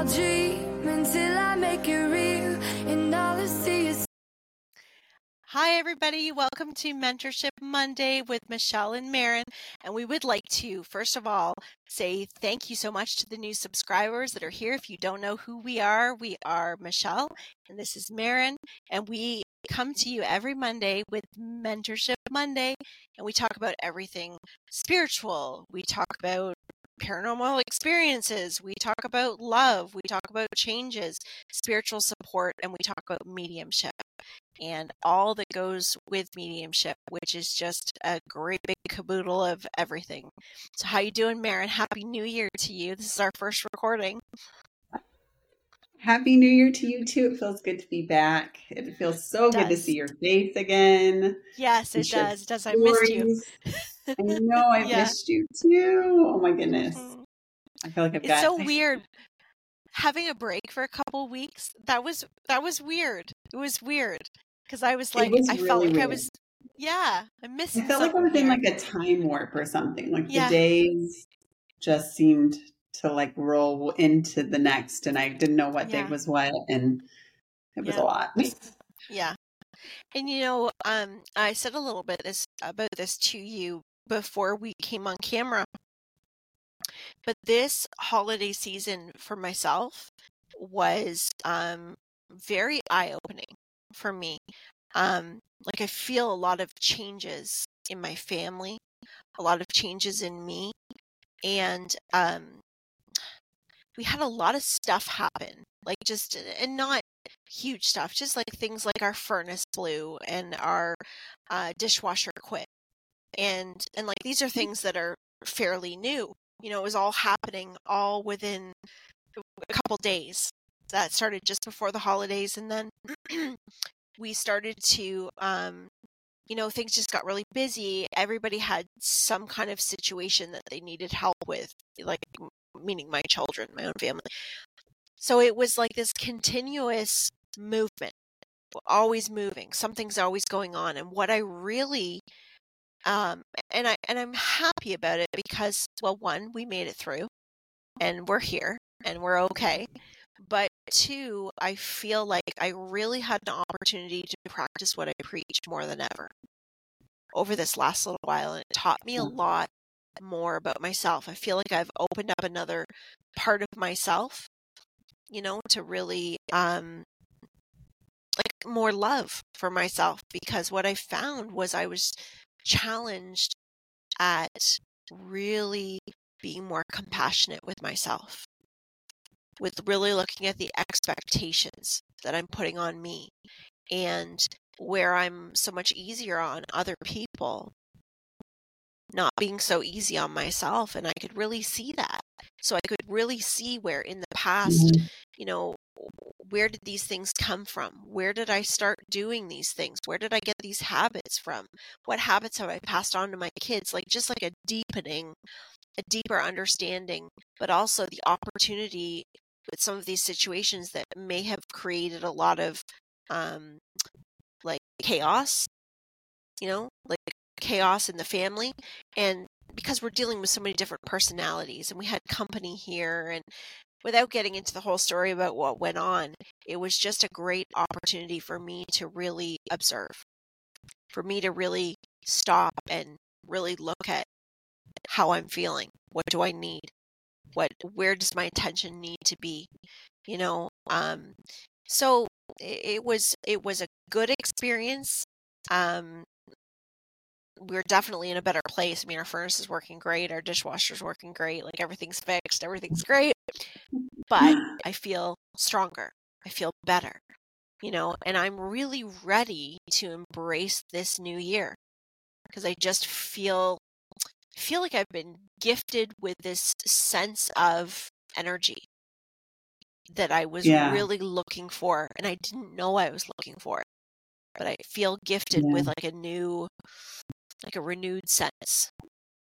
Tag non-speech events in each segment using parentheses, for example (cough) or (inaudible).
I'll dream until I make it real, and all I see is. Hi, everybody. Welcome to Mentorship Monday with Michelle and Maren. And we would like to, first of all, say thank you so much to the new subscribers that are here. If you don't know who we are, we are Michelle and this is Maren. And we come to you every Monday with Mentorship Monday. And we talk about everything spiritual. We talk about paranormal experiences. We talk about love. We talk about changes, spiritual support, and we talk about mediumship and all that goes with mediumship, which is just a great big caboodle of everything. So, how you doing, Maren? Happy New Year to you. This is our first recording. Happy New Year to you too. It feels good to be back. It feels so It good to see your face again. Yes, it does. It does. I missed you. I know (laughs) I Yeah. missed you too. Oh my goodness. Mhm. I feel like I've It's got so weird having a break for a couple weeks. That was that was weird. It was weird because I was like, was I felt like I was, yeah, I missed. I felt like I was in like a time warp or something. Like Yeah. the days just seemed to like roll into the next and I didn't know what day was what and it was Yeah. a lot. (laughs) Yeah. And you know, um, I said a little bit this about this to you before we came on camera. But this holiday season for myself was um very eye-opening for me. Um, like I feel a lot of changes in my family, a lot of changes in me, and um we had a lot of stuff happen. Like just and not huge stuff, just like things like our furnace blew and our uh, dishwasher quit. And and like these are things that are fairly new. You know, it was all happening all within a couple days. That started just before the holidays and then (clears throat) we started to um you know, things just got really busy. Everybody had some kind of situation that they needed help with, like meaning my children, my own family. So it was like this continuous movement, always moving. Something's always going on. And what I really um and I and I'm happy about it because well one, we made it through and we're here and we're okay. But two, I feel like I really had an opportunity to practice what I preach more than ever over this last little while and it taught me a lot more about myself. I feel like I've opened up another part of myself, you know, to really um like more love for myself because what I found was I was challenged at really being more compassionate with myself, with really looking at the expectations that I'm putting on me and where I'm so much easier on other people, not being so easy on myself. And I could really see that. So I could really see where in the past, Mhm. you know, where did these things come from? Where did I start doing these things? Where did I get these habits from? What habits have I passed on to my kids? Like just like a deepening, a deeper understanding, but also the opportunity with some of these situations that may have created a lot of um like chaos, you know, like chaos in the family and because we're dealing with so many different personalities and we had company here and without getting into the whole story about what went on, it was just a great opportunity for me to really observe, for me to really stop and really look at how I'm feeling. What do I need? What where does my attention need to be? You know, um so it, it was it was a good experience. Um we're definitely in a better place. I mean, our furnace is working great, our dishwasher's working great, like everything's fixed, everything's great. But (laughs) I feel stronger. I feel better, you know, and I'm really ready to embrace this new year because I just feel feel like I've been gifted with this sense of energy that I was Yeah. really looking for and I didn't know I was looking for it. But I feel gifted Yeah. with like a new like a renewed sense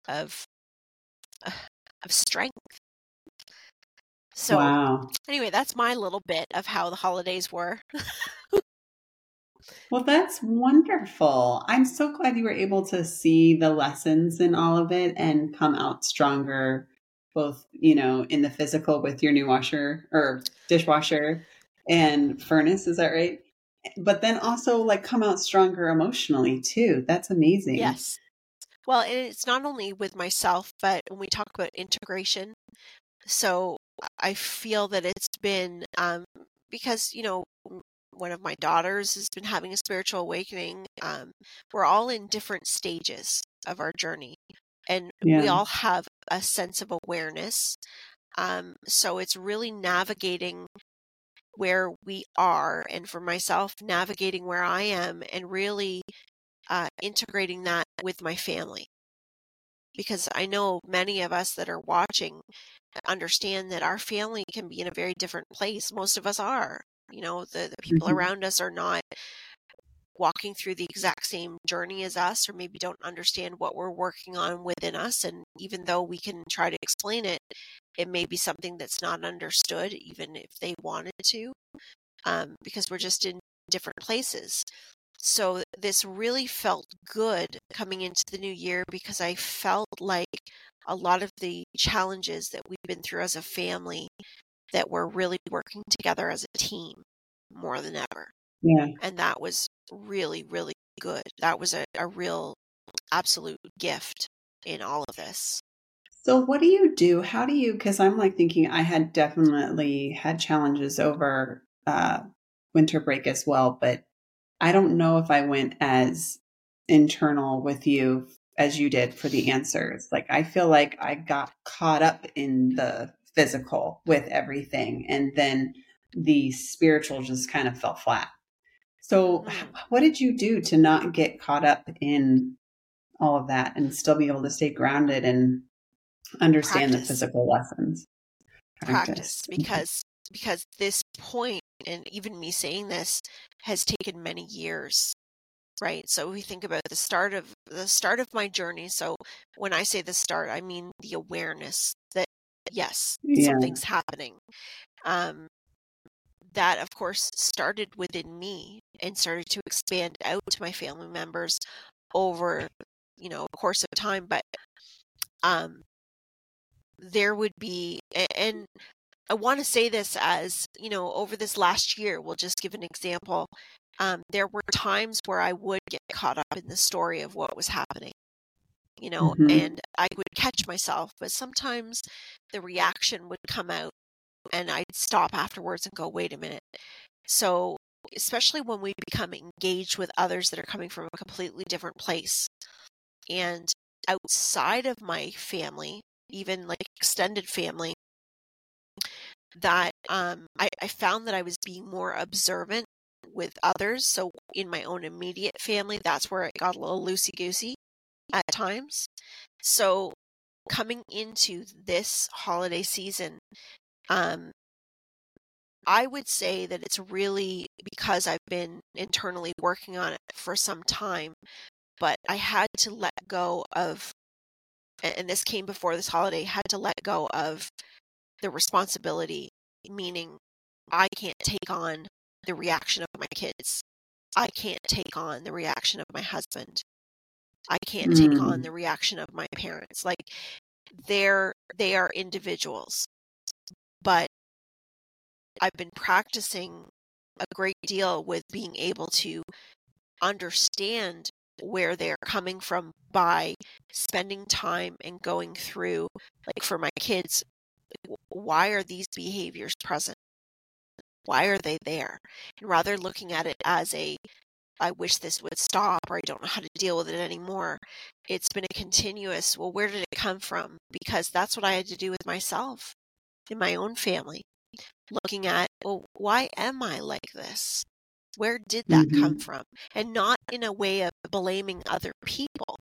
of uh, of strength. So wow. anyway, that's my little bit of how the holidays were. (laughs) Well, that's wonderful. I'm so glad you were able to see the lessons in all of it and come out stronger both, you know, in the physical with your new washer or dishwasher and furnace. Is that right? But then also like come out stronger emotionally too. That's amazing. Yes. Well, and it's not only with myself, but when we talk about integration, so I feel that it's been um, because you know one of my daughters has been having a spiritual awakening. Um, we're all in different stages of our journey, and yeah. we all have a sense of awareness. Um, so it's really navigating where we are, and for myself, navigating where I am, and really uh, integrating that with my family. Because I know many of us that are watching understand that our family can be in a very different place. Most of us are. You know, the, the people mm-hmm. around us are not walking through the exact same journey as us, or maybe don't understand what we're working on within us. And even though we can try to explain it, it may be something that's not understood, even if they wanted to, um, because we're just in different places. So this really felt good coming into the new year because I felt like a lot of the challenges that we've been through as a family that we're really working together as a team more than ever. Yeah. And that was really, really good. That was a, a real absolute gift in all of this. So, what do you do? How do you? Because I'm like thinking I had definitely had challenges over uh, winter break as well, but I don't know if I went as internal with you as you did for the answers. Like, I feel like I got caught up in the physical with everything, and then the spiritual just kind of fell flat. So, mm-hmm. what did you do to not get caught up in all of that and still be able to stay grounded and understand Practice. the physical lessons? Practice, Practice. because because this point and even me saying this has taken many years right so we think about the start of the start of my journey so when i say the start i mean the awareness that yes yeah. something's happening um that of course started within me and started to expand out to my family members over you know a course of time but um there would be and I want to say this as, you know, over this last year, we'll just give an example. Um, there were times where I would get caught up in the story of what was happening, you know, mm-hmm. and I would catch myself, but sometimes the reaction would come out and I'd stop afterwards and go, wait a minute. So, especially when we become engaged with others that are coming from a completely different place and outside of my family, even like extended family, that um, I, I found that I was being more observant with others. So in my own immediate family, that's where it got a little loosey goosey at times. So coming into this holiday season, um, I would say that it's really because I've been internally working on it for some time, but I had to let go of, and this came before this holiday, had to let go of the responsibility, meaning I can't take on the reaction of my kids. I can't take on the reaction of my husband. I can't mm. take on mm. the reaction of my parents. Like they're they are individuals. But I've been practicing a great deal with being able to understand where they're coming from by spending time and going through like for my kids why are these behaviors present? Why are they there? And rather looking at it as a, I wish this would stop or I don't know how to deal with it anymore, it's been a continuous, well, where did it come from? Because that's what I had to do with myself in my own family. Looking at, well, why am I like this? Where did that mm-hmm. come from? And not in a way of blaming other people,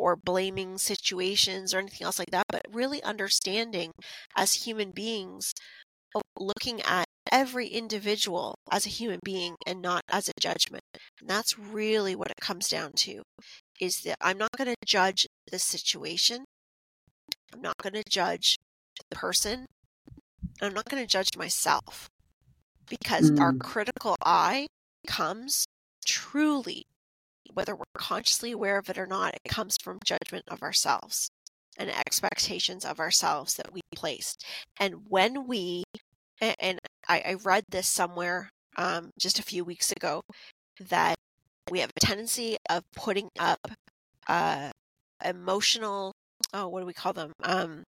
or blaming situations or anything else like that, but really understanding as human beings, looking at every individual as a human being and not as a judgment. And that's really what it comes down to is that I'm not going to judge the situation. I'm not going to judge the person. I'm not going to judge myself because mm. our critical eye comes truly whether we're consciously aware of it or not, it comes from judgment of ourselves. and expectations of ourselves that we placed. And when we, and I, I read this somewhere um, just a few weeks ago, that we have a tendency of putting up uh, emotional, oh, what do we call them? Um,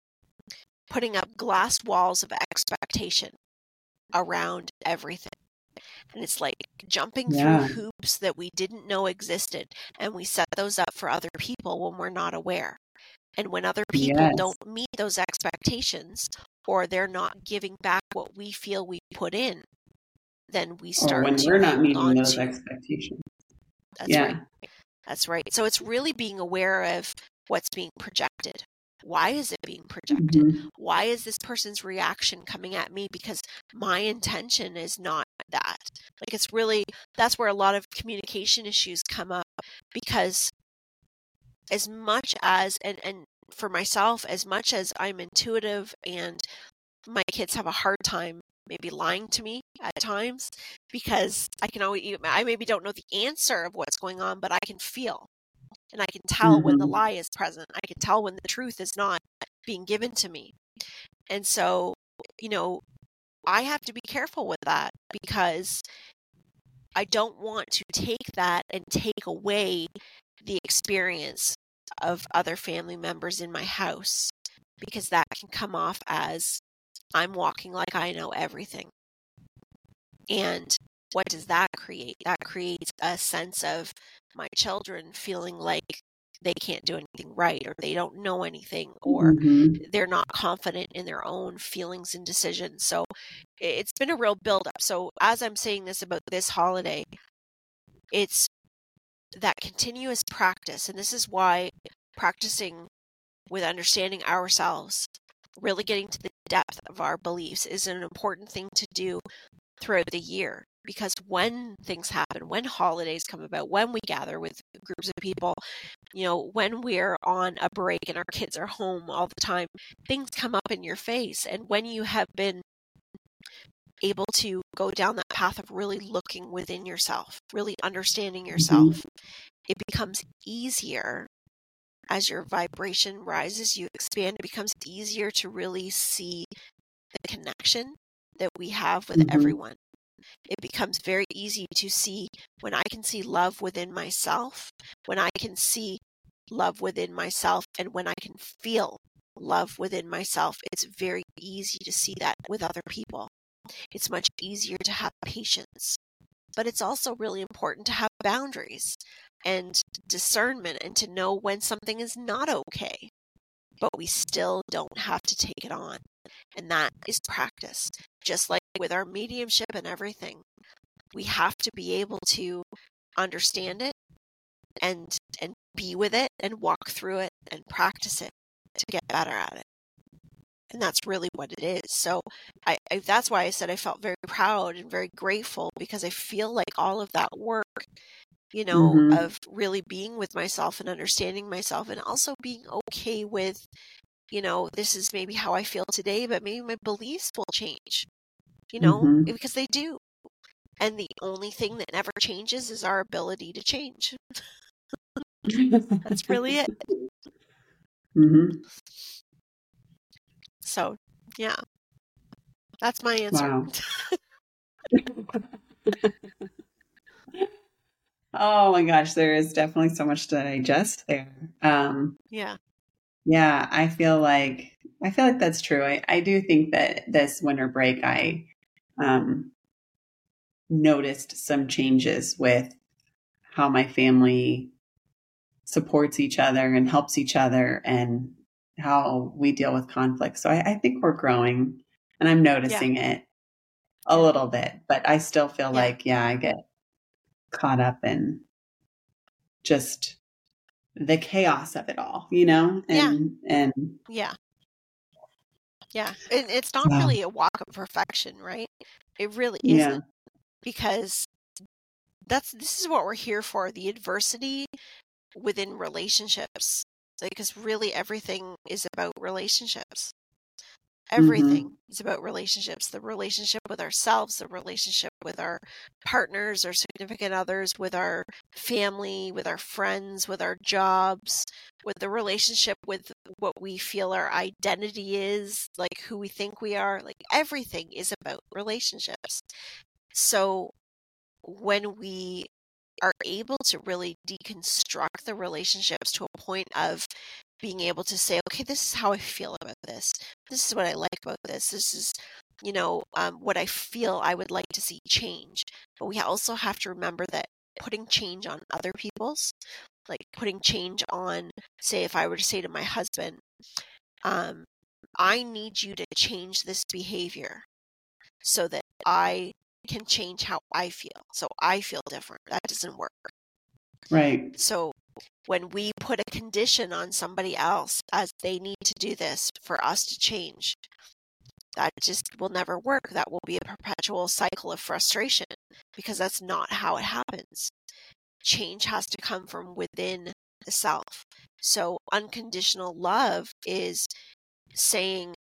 putting up glass walls of expectation around everything. And it's like jumping Yeah. through hoops that we didn't know existed. And we set those up for other people when we're not aware. And when other people Yes. don't meet those expectations or they're not giving back what we feel we put in, then we Or start when to we're not meeting those to- expectations. That's yeah. right. That's right. So it's really being aware of what's being projected. Why is it being projected? Mhm. Why is this person's reaction coming at me? Because my intention is not that. Like it's really, that's where a lot of communication issues come up because as much as, and, and for myself, as much as I'm intuitive and my kids have a hard time maybe lying to me at times because I can always, I maybe don't know the answer of what's going on, but I can feel and I can tell when the Mhm. lie is present. I can tell when the truth is not being given to me. And so, you know, I have to be careful with that because I don't want to take that and take away the experience of other family members in my house because that can come off as I'm walking like I know everything. And what does that create? That creates a sense of my children feeling like they can't do anything right or they don't know anything or Mhm. they're not confident in their own feelings and decisions. So it's been a real buildup. So as I'm saying this about this holiday, it's that continuous practice. And this is why practicing with understanding ourselves, really getting to the depth of our beliefs is an important thing to do throughout the year. Because when things happen, when holidays come about, when we gather with groups of people, you know, when we're on a break and our kids are home all the time, things come up in your face. And when you have been able to go down that path of really looking within yourself, really understanding yourself, it becomes easier as your vibration rises, you expand, it becomes easier to really see the connection that we have with Mhm. everyone. It becomes very easy to see when I can see love within myself, when I can see love within myself, and when I can feel love within myself. It's very easy to see that with other people. It's much easier to have patience. But it's also really important to have boundaries and discernment and to know when something is not okay. But we still don't have to take it on. And that is practice. Just like with our mediumship and everything, we have to be able to understand it and and be with it and walk through it and practice it to get better at it. And that's really what it is. So I, I that's why I said I felt very proud and very grateful because I feel like all of that work you know, Mhm. of really being with myself and understanding myself and also being okay with, you know, this is maybe how I feel today, but maybe my beliefs will change, you know, Mhm. because they do. And the only thing that never changes is our ability to change. (laughs) That's really it. Mhm. So, yeah. That's my answer. Wow. (laughs) (laughs) oh my gosh, there is definitely so much to digest there. Um, Yeah. Yeah, I feel like I feel like that's true. I, I do think that this winter break, I um, noticed some changes with how my family supports each other and helps each other and how we deal with conflict. So I, I think we're growing and I'm noticing it a little bit, but I still feel Yeah. like, yeah, I get caught up in just the chaos of it all, you know? Yeah. And, and Yeah. Yeah. And it's not Wow. really a walk of perfection, right? It really isn't. Because that's this is what we're here for, the adversity within relationships. Because really everything is about relationships. Mm-hmm. Everything is about relationships. The relationship with ourselves, the relationship with our partners or significant others, with our family, with our friends, with our jobs, with the relationship with what we feel our identity is, like who we think we are, like everything is about relationships. So when we are able to really deconstruct the relationships to a point of being able to say, okay, this is how I feel about this. This is what I like about this. This is, you know, um, what I feel I would like to see change. But we also have to remember that putting change on other people's, like putting change on, say, if I were to say to my husband, um, I need you to change this behavior so that I can change how I feel. So I feel different. That doesn't work. Right. So when we put a condition on somebody else as they need to do this for us to change, that just will never work. That will be a perpetual cycle of frustration because that's not how it happens. Change has to come from within the self. So unconditional love is saying,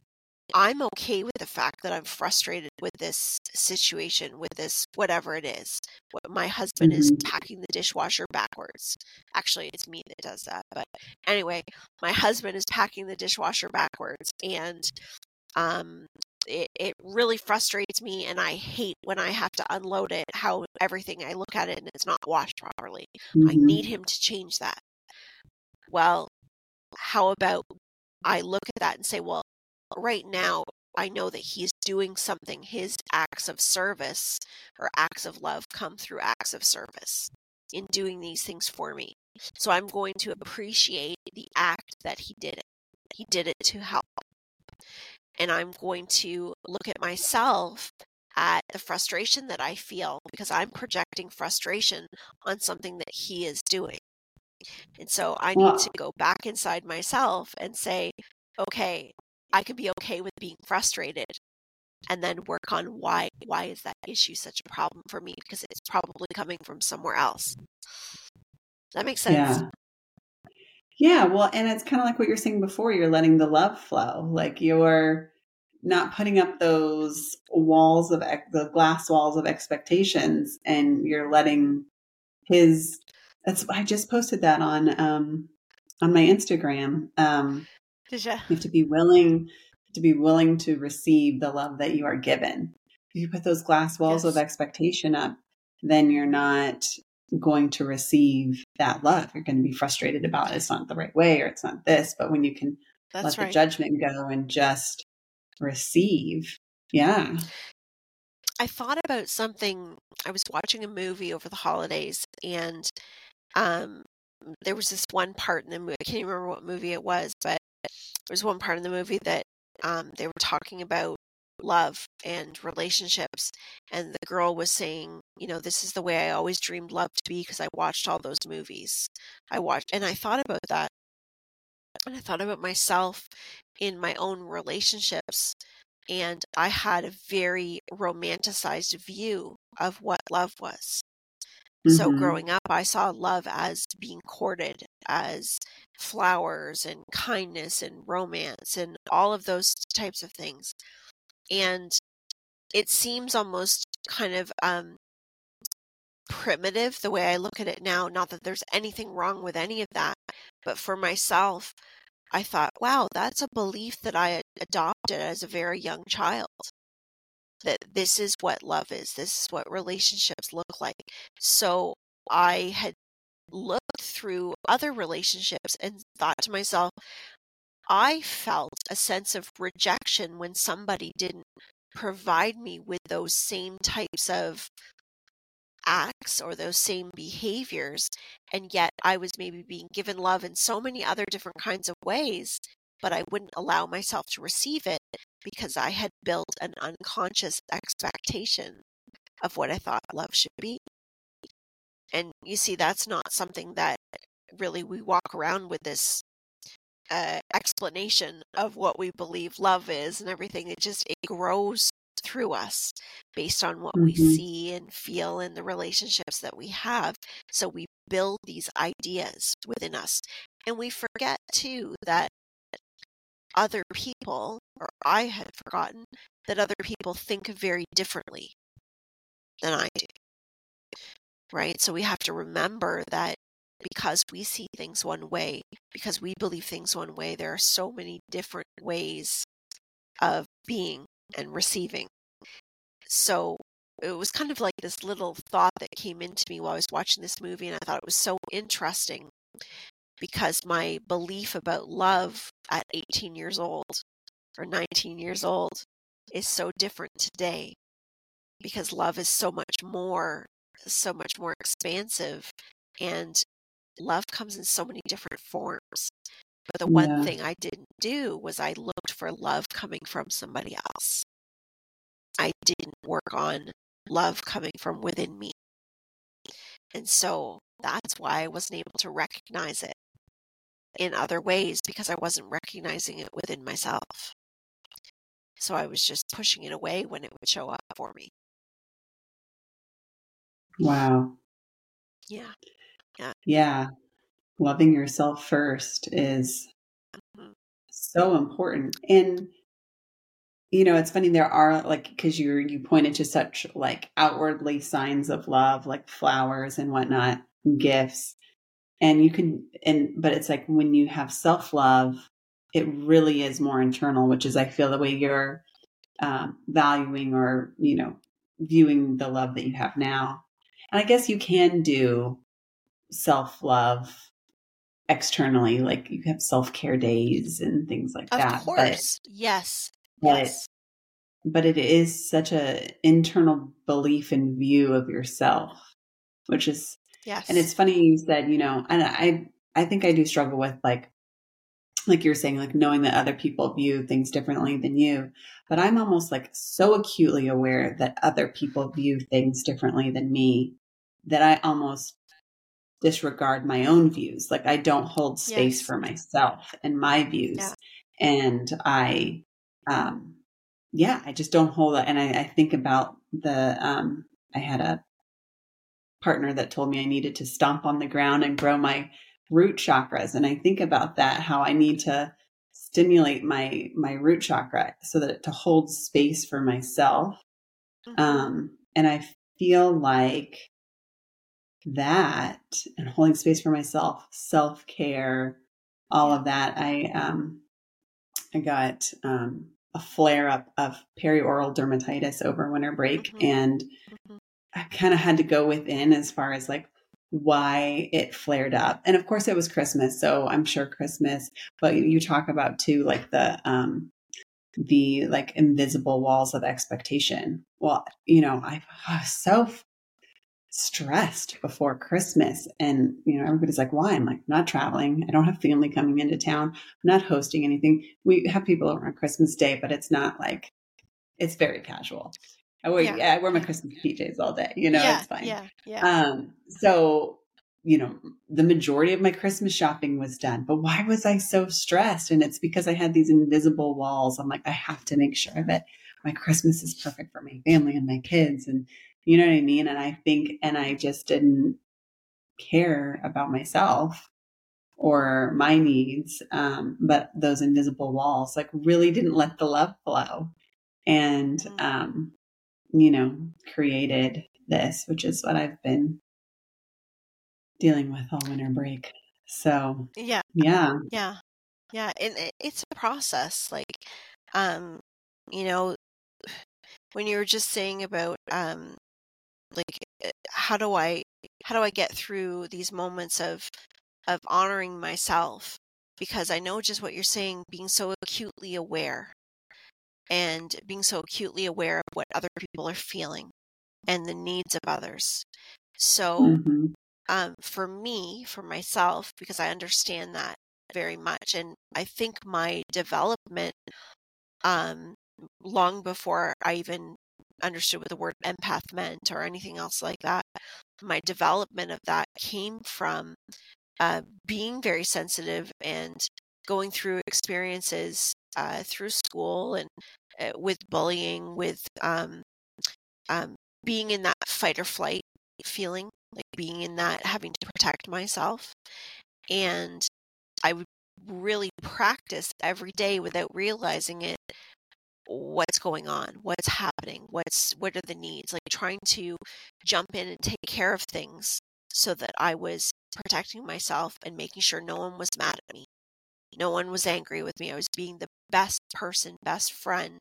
I'm okay with the fact that I'm frustrated with this situation, with this whatever it is. What my husband mm-hmm. is packing the dishwasher backwards. Actually, it's me that does that. But anyway, my husband is packing the dishwasher backwards and um it, it really frustrates me and I hate when I have to unload it how everything I look at it and it's not washed properly. Mm-hmm. I need him to change that. Well, how about I look at that and say, well, right now, I know that he's doing something. His acts of service or acts of love come through acts of service in doing these things for me. So I'm going to appreciate the act that he did it. He did it to help. And I'm going to look at myself at the frustration that I feel because I'm projecting frustration on something that he is doing. And so I need to go back inside myself and say, okay, I could be okay with being frustrated and then work on why why is that issue such a problem for me because it's probably coming from somewhere else. That makes sense. Yeah. Yeah, well, and it's kind of like what you're saying before, you're letting the love flow. Like you're not putting up those walls of the glass walls of expectations and you're letting his that's I just posted that on um on my Instagram. Um you? You have to be willing to be willing to receive the love that you are given. If you put those glass walls yes. of expectation up, then you're not going to receive that love. You're going to be frustrated about it. it's not the right way or it's not this. But when you can That's let right. the judgment go and just receive, yeah. I thought about something. I was watching a movie over the holidays, and um, there was this one part in the movie. I can't remember what movie it was, but there's one part in the movie that um, they were talking about love and relationships and the girl was saying you know this is the way i always dreamed love to be because i watched all those movies. I watched and i thought about that. And i thought about myself in my own relationships and i had a very romanticized view of what love was Mm-hmm. So growing up, I saw love as being courted, as flowers and kindness and romance and all of those types of things. And it seems almost kind of um, primitive the way I look at it now. Not that there's anything wrong with any of that, but for myself, I thought, wow, that's a belief that I adopted as a very young child that this is what love is, this is what relationships look like. So I had looked through other relationships and thought to myself, I felt a sense of rejection when somebody didn't provide me with those same types of acts or those same behaviors. And yet I was maybe being given love in so many other different kinds of ways, but I wouldn't allow myself to receive it because I had built an unconscious expectation of what I thought love should be. And you see, that's not something that really we walk around with this uh, explanation of what we believe love is and everything. It just it grows through us based on what mm-hmm. we see and feel in the relationships that we have. So we build these ideas within us. And we forget too that other people, or I had forgotten, that other people think very differently than I do. Right? So we have to remember that because we see things one way, because we believe things one way, there are so many different ways of being and receiving. So it was kind of like this little thought that came into me while I was watching this movie, and I thought it was so interesting because my belief about love at 18 years old or 19 years old is so different today because love is so much more so much more expansive and love comes in so many different forms. But the one Yeah. thing i didn't do was i looked for love coming from somebody else. I didn't work on love coming from within me. And so that's why i wasn't able to recognize it in other ways because i wasn't recognizing it within myself so i was just pushing it away when it would show up for me Wow. yeah Yeah. Loving yourself first is Mhm. so important. And you know, it's funny there are like because you you pointed to such like outwardly signs of love, like flowers and whatnot, gifts. And you can and but it's like when you have self-love, it really is more internal, which is I feel the way you're um, valuing or, you know, viewing the love that you have now. And I guess you can do self love externally, like you have self care days and things like of that. course yes But, yes but it is such a internal belief and view of yourself, which is, yes and it's funny you said, you know, and I, I think I do struggle with like, like you're saying, like knowing that other people view things differently than you. But I'm almost like so acutely aware that other people view things differently than me that I almost disregard my own views. Like I don't hold space Yes. for myself and my views. Yeah. And I, um, yeah, I just don't hold it. And I, I think about the, um, I had a partner that told me I needed to stomp on the ground and grow my root chakras. And I think about that, how I need to stimulate my, my root chakra so that to hold space for myself. Mhm. Um, and I feel like that and holding space for myself, self care, all of that. I, um, I got, um, a flare up of perioral dermatitis over winter break Mhm. and Mhm. I kind of had to go within as far as like why it flared up. And of course it was Christmas, so I'm sure Christmas, but you talk about too like the um the like invisible walls of expectation. Well, you know, I was so stressed before Christmas and you know everybody's like why? I'm like not traveling. I don't have family coming into town. I'm not hosting anything. We have people over on christmas day but it's not like it's very casual i wear, Yeah. I wear my christmas (laughs) pjs all day you know yeah, it's fine Yeah, yeah. um, so, you know, the majority of my Christmas shopping was done, but why was I so stressed? And it's because I had these invisible walls. I'm like, I have to make sure that my Christmas is perfect for my family and my kids. And you know what I mean? And I think, and I just didn't care about myself or my needs. Um, but those invisible walls like really didn't let the love flow and, Mhm. um, you know, created this, which is what I've been dealing with all winter break. So, yeah, yeah. yeah, yeah. And it, it's a process. Like, um, you know, when you were just saying about, um, like, uh, how do I, how do I get through these moments of, of honoring myself? Because I know just what you're saying, being so acutely aware and being so acutely aware of what other people are feeling and the needs of others. So, hmm um, for me, for myself, because I understand that very much. And I think my development, um, long before I even understood what the word empath meant or anything else like that, my development of that came from uh, being very sensitive and going through experiences uh, through school and uh, with bullying, with um, um, being in that fight or flight feeling, like being in that having to protect myself. And I would really practice every day without realizing it what's going on what's happening what's what are the needs like trying to jump in and take care of things so that i was protecting myself and making sure no one was mad at me. No one was angry with me. I was being the best person, best friend,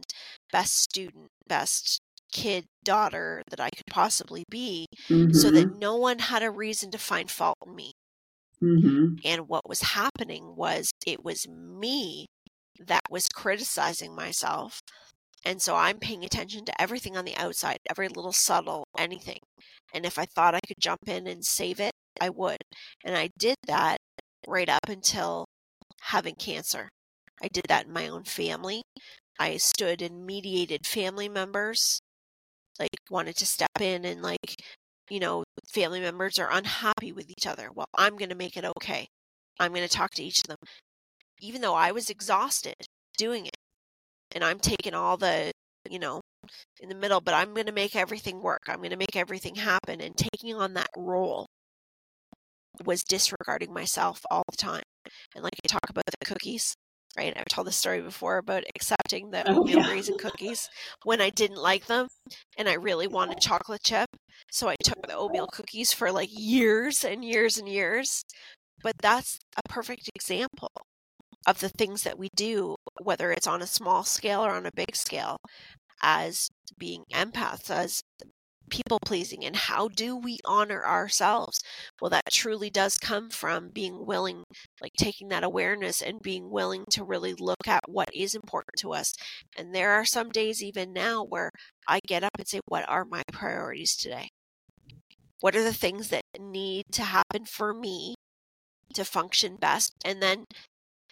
best student, best kid, daughter that I could possibly be Mm-hmm. so that no one had a reason to find fault in me. hmm And what was happening was it was me that was criticizing myself. And so I'm paying attention to everything on the outside, every little subtle anything. And if I thought I could jump in and save it, I would. And I did that right up until having cancer. I did that in my own family. I stood and mediated family members, like wanted to step in and like, you know, family members are unhappy with each other. Well, I'm going to make it okay. I'm going to talk to each of them. Even though I was exhausted doing it. And I'm taking all the, you know, in the middle, but I'm going to make everything work. I'm going to make everything happen. And taking on that role was disregarding myself all the time. And like I talk about the cookies, right? I've told this story before about accepting the Oh, oatmeal yeah. raisin cookies when I didn't like them and I really wanted chocolate chip. So I took the oatmeal cookies for like years and years and years. But that's a perfect example of the things that we do, whether it's on a small scale or on a big scale, as being empaths, as people pleasing. And how do we honor ourselves? Well, that truly does come from being willing, like taking that awareness and being willing to really look at what is important to us. And there are some days, even now, where I get up and say, What are my priorities today? What are the things that need to happen for me to function best? And then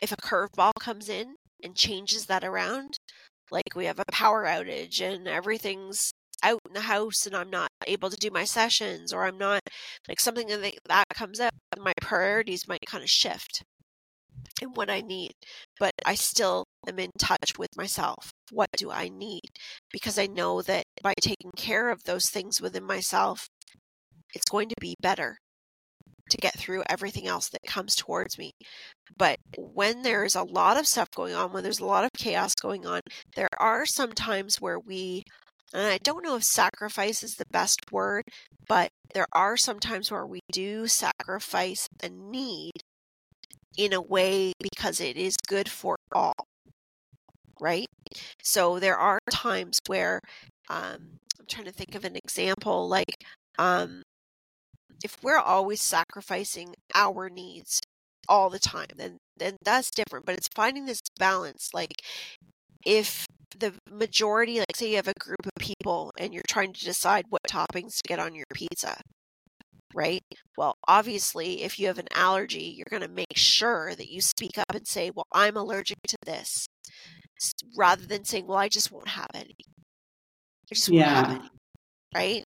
if a curveball comes in and changes that around, like we have a power outage and everything's in the house and I'm not able to do my sessions or I'm not like something that that comes up, my priorities might kind of shift in what I need. But I still am in touch with myself. What do I need? Because I know that by taking care of those things within myself, it's going to be better to get through everything else that comes towards me. But when there's a lot of stuff going on, when there's a lot of chaos going on, there are some times where we, and I don't know if sacrifice is the best word, but there are some times where we do sacrifice a need in a way because it is good for all. Right? So there are times where um, I'm trying to think of an example like um, if we're always sacrificing our needs all the time, then then that's different. But it's finding this balance. Like if the majority, like say you have a group of people and you're trying to decide what toppings to get on your pizza, right? Well, obviously, if you have an allergy, you're going to make sure that you speak up and say, "Well, I'm allergic to this," rather than saying, "Well, I just won't have any." I just won't have Yeah. any right?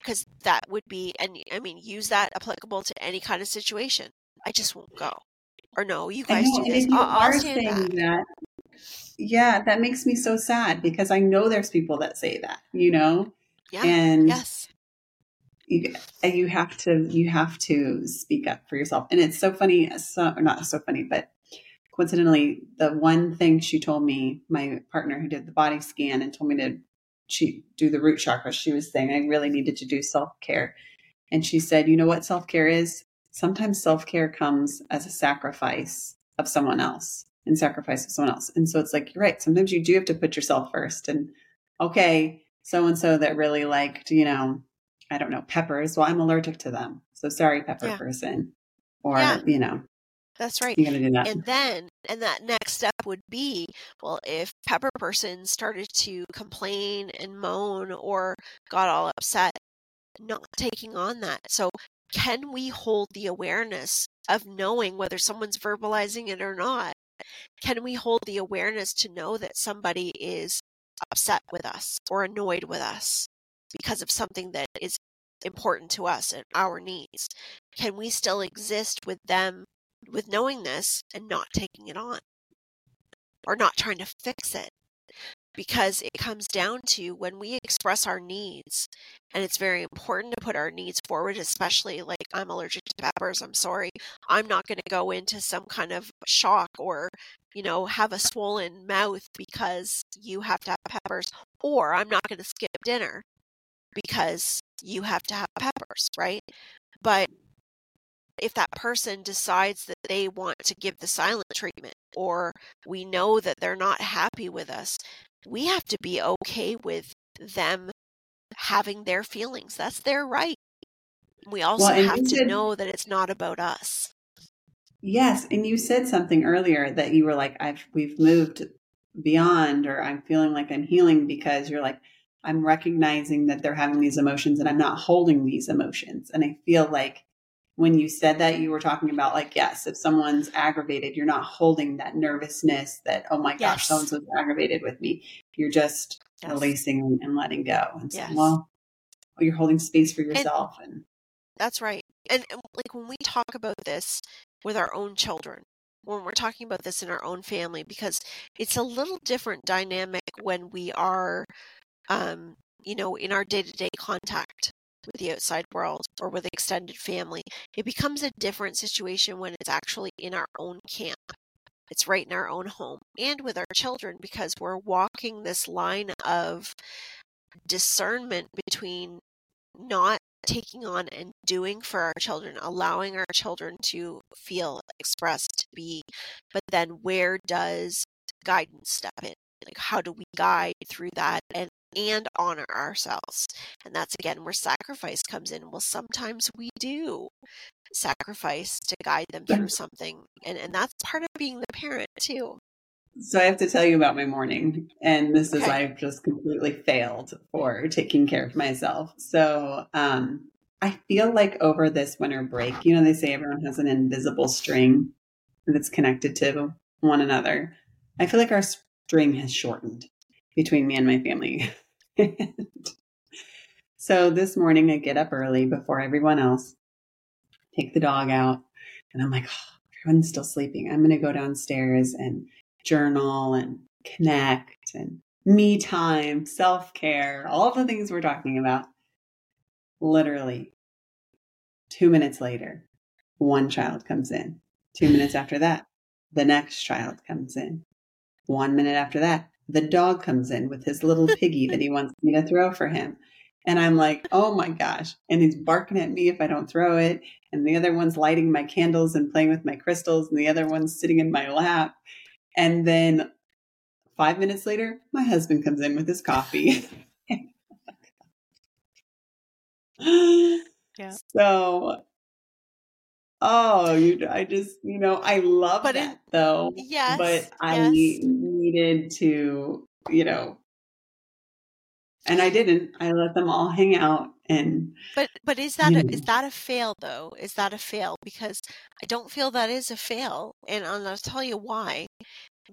Because that would be, and I mean, use that applicable to any kind of situation. I just won't go. Or no, you guys know, do this. I'll, I'll are stand saying back. that, yeah, that makes me so sad because I know there's people that say that, you know, Yeah. and yes. you you have to you have to speak up for yourself. And it's so funny, so or not so funny, but coincidentally, the one thing she told me, my partner who did the body scan and told me to she do the root chakra, she was saying I really needed to do self care, and she said, you know what self care is? Sometimes self care comes as a sacrifice of someone else and sacrifice of someone else. And so it's like, you're right. Sometimes you do have to put yourself first. And okay, so and so that really liked, you know, I don't know, peppers. Well, I'm allergic to them. So sorry, pepper Yeah. person. Or, Yeah. you know, That's right. you're going to do that. And then, and that next step would be, well, if Pepper Person started to complain and moan or got all upset, not taking on that. So, can we hold the awareness of knowing whether someone's verbalizing it or not? Can we hold the awareness to know that somebody is upset with us or annoyed with us because of something that is important to us and our needs? Can we still exist with them with knowing this and not taking it on or not trying to fix it? Because it comes down to when we express our needs, and it's very important to put our needs forward, especially like I'm allergic to peppers, I'm sorry. I'm not going to go into some kind of shock or, you know, have a swollen mouth because you have to have peppers, or I'm not going to skip dinner because you have to have peppers, right? But if that person decides that they want to give the silent treatment or we know that they're not happy with us, we have to be okay with them having their feelings. That's their right. We also Well, have to said know that it's not about us. yes, and you said something earlier that you were like, I've we've moved beyond, or I'm feeling like I'm healing because you're like, I'm recognizing that they're having these emotions and I'm not holding these emotions. And I feel like when you said that, you were talking about like, yes, if someone's aggravated, you're not holding that nervousness that, oh my gosh, so and so's aggravated with me. You're just Yes. releasing and letting go and saying, Yes. well, you're holding space for yourself. And, That's right. And, and like when we talk about this with our own children, when we're talking about this in our own family, because it's a little different dynamic when we are, um, you know, in our day to day contact with the outside world or with extended family. It becomes a different situation when it's actually in our own camp. It's right in our own home and with our children because we're walking this line of discernment between not taking on and doing for our children, allowing our children to feel, expressed, be, but then where does guidance step in? Like how do we guide through that and and honor ourselves? And that's again where sacrifice comes in. Well, sometimes we do sacrifice to guide them through (clears throat) something. And and that's part of being the parent too. So I have to tell you about my morning, and this is Okay. I've just completely failed for taking care of myself. So um, I feel like over this winter break, you know, they say everyone has an invisible string that's connected to one another. I feel like our string has shortened between me and my family. (laughs) so this morning, I get up early before everyone else, take the dog out, and I'm like, oh, everyone's still sleeping. I'm going to go downstairs and journal and connect and me time, self care, all the things we're talking about. Literally, two minutes later, one child comes in. Two minutes after that, the next child comes in. One minute after that, the dog comes in with his little piggy that he (laughs) wants me to throw for him. And I'm like, oh my gosh. And he's barking at me if I don't throw it. And the other one's lighting my candles and playing with my crystals. And the other one's sitting in my lap. And then five minutes later, my husband comes in with his coffee. (laughs) Yeah. So, oh, you, I just, you know, I love But it- that though. Yes. But I yes. Needed to, you know, and I didn't. I let them all hang out and But but is that a, know. is that a fail though? Is that a fail? Because I don't feel that is a fail, and I'll tell you why.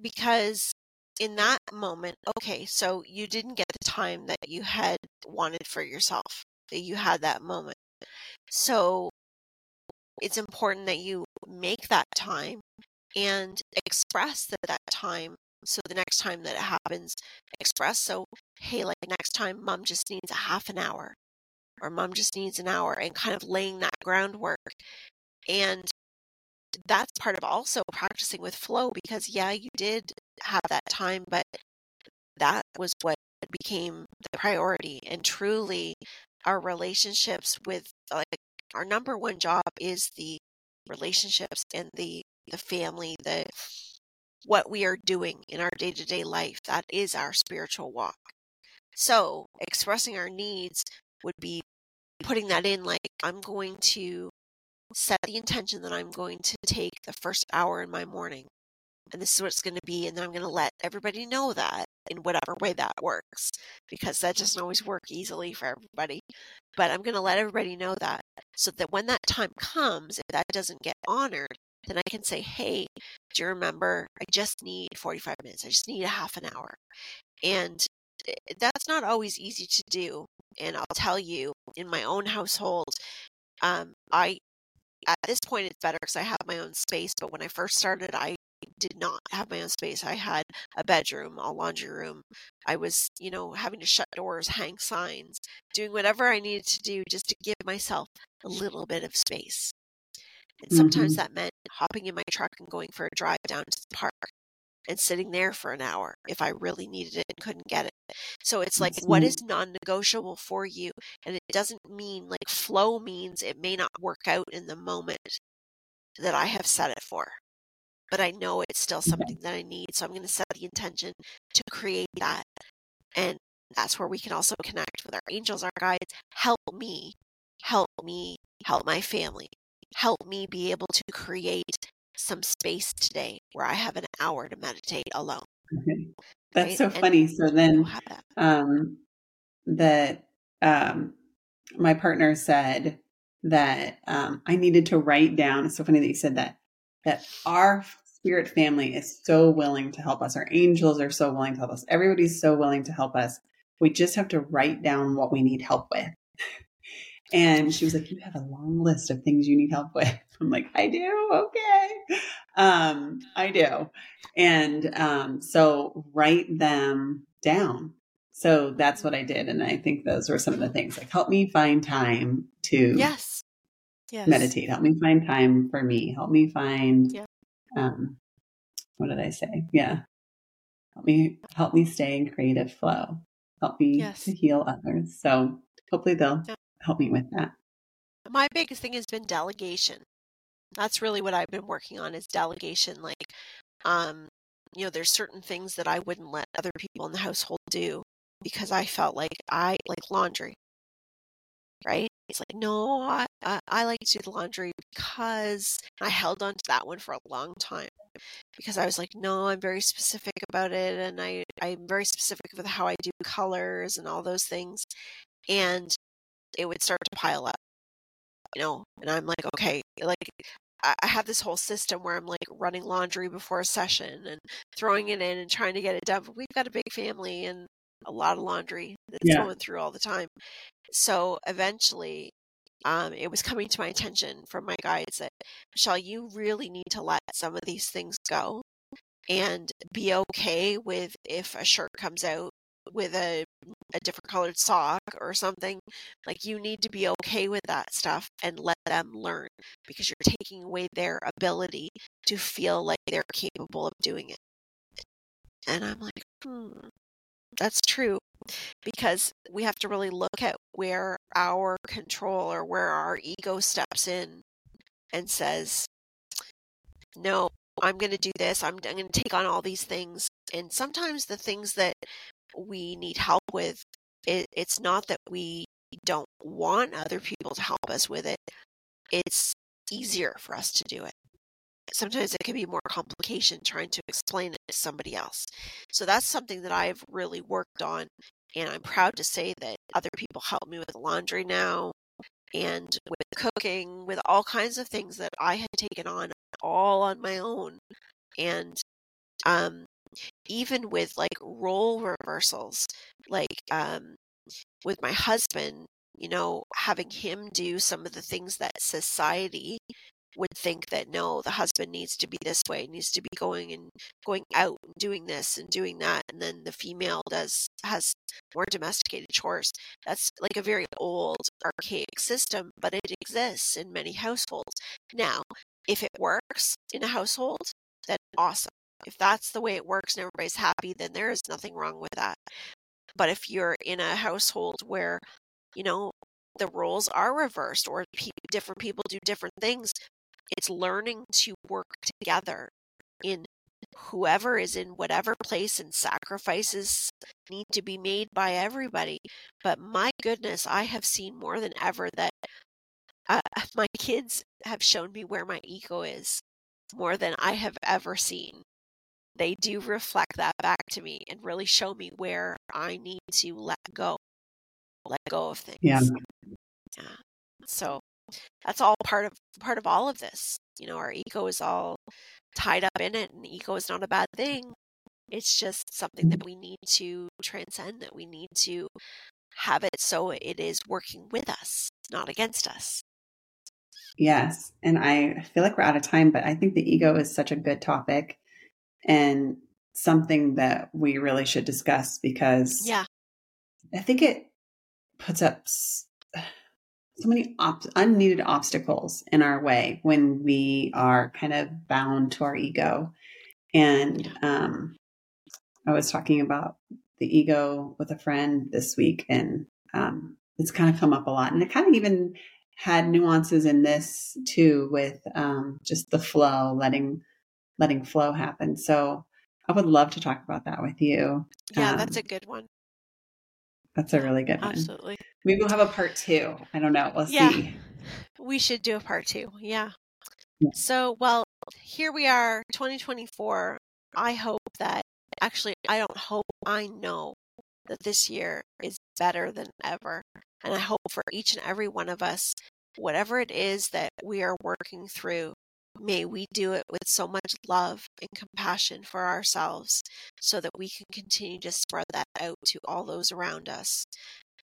Because in that moment, okay, so you didn't get the time that you had wanted for yourself. That you had that moment. So it's important that you make that time and express that that time. So the next time that it happens, express. So hey, like next time, mom just needs a half an hour or mom just needs an hour and kind of laying that groundwork. And that's part of also practicing with flow because, yeah, you did have that time, but that was what became the priority. And truly, our relationships with, like, our number one job is the relationships and the the family the what we are doing in our day-to-day life that is our spiritual walk so expressing our needs would be putting that in like I'm going to set the intention that I'm going to take the first hour in my morning. And this is what it's going to be. And then I'm going to let everybody know that in whatever way that works, because that doesn't always work easily for everybody. But I'm going to let everybody know that so that when that time comes, if that doesn't get honored, then I can say, hey, do you remember? I just need 45 minutes. I just need a half an hour. And eh, that's not always easy to do. And I'll tell you, in my own household, um, I at this point it's better because I have my own space. But when I first started, I did not have my own space. I had a bedroom, a laundry room. I was, you know, having to shut doors, hang signs, doing whatever I needed to do just to give myself a little bit of space. And sometimes Mhm. that meant hopping in my truck and going for a drive down to the park and sitting there for an hour if I really needed it and couldn't get it. So it's like, That's what is non negotiable for you? And it doesn't mean like flow means it may not work out in the moment, that I have set it for. But I know it's still something that I need. So I'm going to set the intention to create that. And that's where we can also connect with our angels, our guides. Help me, help me, help my family, help me be able to create some space today where I have an hour to meditate alone. Okay. That's Right. so And funny. So then that. um that um my partner said that um I needed to write down it's so funny that you said that that our spirit family is so willing to help us. Our angels are so willing to help us. Everybody's so willing to help us. We just have to write down what we need help with. And she was like, You have a long list of things you need help with. (laughs) I'm like, I do. Okay. Um, I do. And um, so write them down. So that's what I did. And I think those were some of the things like help me find time to Yes. Yes. meditate, help me find time for me, help me find Yeah. um what did I say? Yeah. Help me help me stay in creative flow. Help me Yes. to heal others. So hopefully they'll Yeah. Help me with that. My biggest thing has been delegation. That's really what I've been working on is delegation. Like, um, you know, there's certain things that I wouldn't let other people in the household do because I felt like I like laundry. Right? It's like, no, I, I, I like to do the laundry because I held on to that one for a long time because I was like, no, I'm very specific about it, and I I'm very specific with how I do colors and all those things, and it would start to pile up, you know, and I'm like, okay, like I have this whole system where I'm like running laundry before a session and throwing it in and trying to get it done. But we've got a big family and a lot of laundry that's Yeah. going through all the time. So eventually, um, it was coming to my attention from my guides that Michelle, you really need to let some of these things go and be okay with if a shirt comes out with a a different colored sock or something like you need to be okay with that stuff and let them learn because you're taking away their ability to feel like they're capable of doing it. And i'm like hmm that's true because we have to really look at where our control or where our ego steps in and says no i'm going to do this. I'm, I'm going to take on all these things. And sometimes the things that we need help with it, it's not that we don't want other people to help us with it it's easier for us to do it. Sometimes it can be more complication trying to explain it to somebody else. So that's something that i've really worked on and i'm proud to say that other people help me with laundry now and with cooking with all kinds of things that i had taken on all on my own and um even with like role reversals like um with my husband you know having him do some of the things that society would think that no the husband needs to be this way needs to be going and going out and doing this and doing that and then the female does has more domesticated chores. That's like a very old archaic system but it exists in many households. Now if it works in a household then awesome if that's the way it works and everybody's happy then there is nothing wrong with that. But if you're in a household where you know the roles are reversed or pe- different people do different things it's learning to work together in whoever is in whatever place and sacrifices need to be made by everybody. But my goodness i have seen more than ever that uh, (laughs) my kids have shown me where my ego is more than i have ever seen they do reflect that back to me and really show me where i need to let go let go of things Yeah. yeah. So that's all part of part of all of this. You know, our ego is all tied up in it, and ego is not a bad thing. It's just something that mm-hmm. we need to transcend. That we need to have it so it is working with us, not against us. Yes. And I feel like we're out of time, but I think the ego is such a good topic and something that we really should discuss because Yeah. I think it puts up (sighs) so many op- unneeded obstacles in our way when we are kind of bound to our ego. And um, I was talking about the ego with a friend this week, and um, it's kind of come up a lot. And it kind of even had nuances in this too with um, just the flow, letting letting flow happen. So I would love to talk about that with you. Yeah, um, that's a good one. That's a really good one. Absolutely. Maybe we'll have a part two. I don't know. We'll yeah, see. We should do a part two. Yeah. yeah. So, well, here we are, 2024. I hope that, actually, I don't hope, I know that this year is better than ever. And I hope for each and every one of us, whatever it is that we are working through, may we do it with so much love and compassion for ourselves so that we can continue to spread that out to all those around us.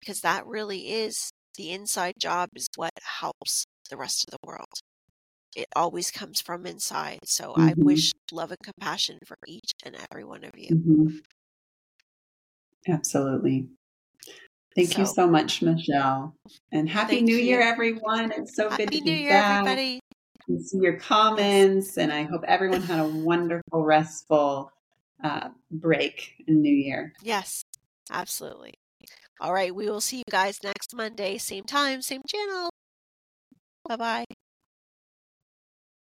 Because that really is the inside job, is what helps the rest of the world. It always comes from inside. So mm-hmm. I wish love and compassion for each and every one of you. Mm-hmm. Absolutely. Thank so, you so much, Michelle. And happy New you. Year, everyone. It's so happy good to New be Year, back. everybody. And see your comments, and I hope everyone had a wonderful, restful uh, break in New Year. Yes, absolutely. All right, we will see you guys next Monday, same time, same channel. Bye bye.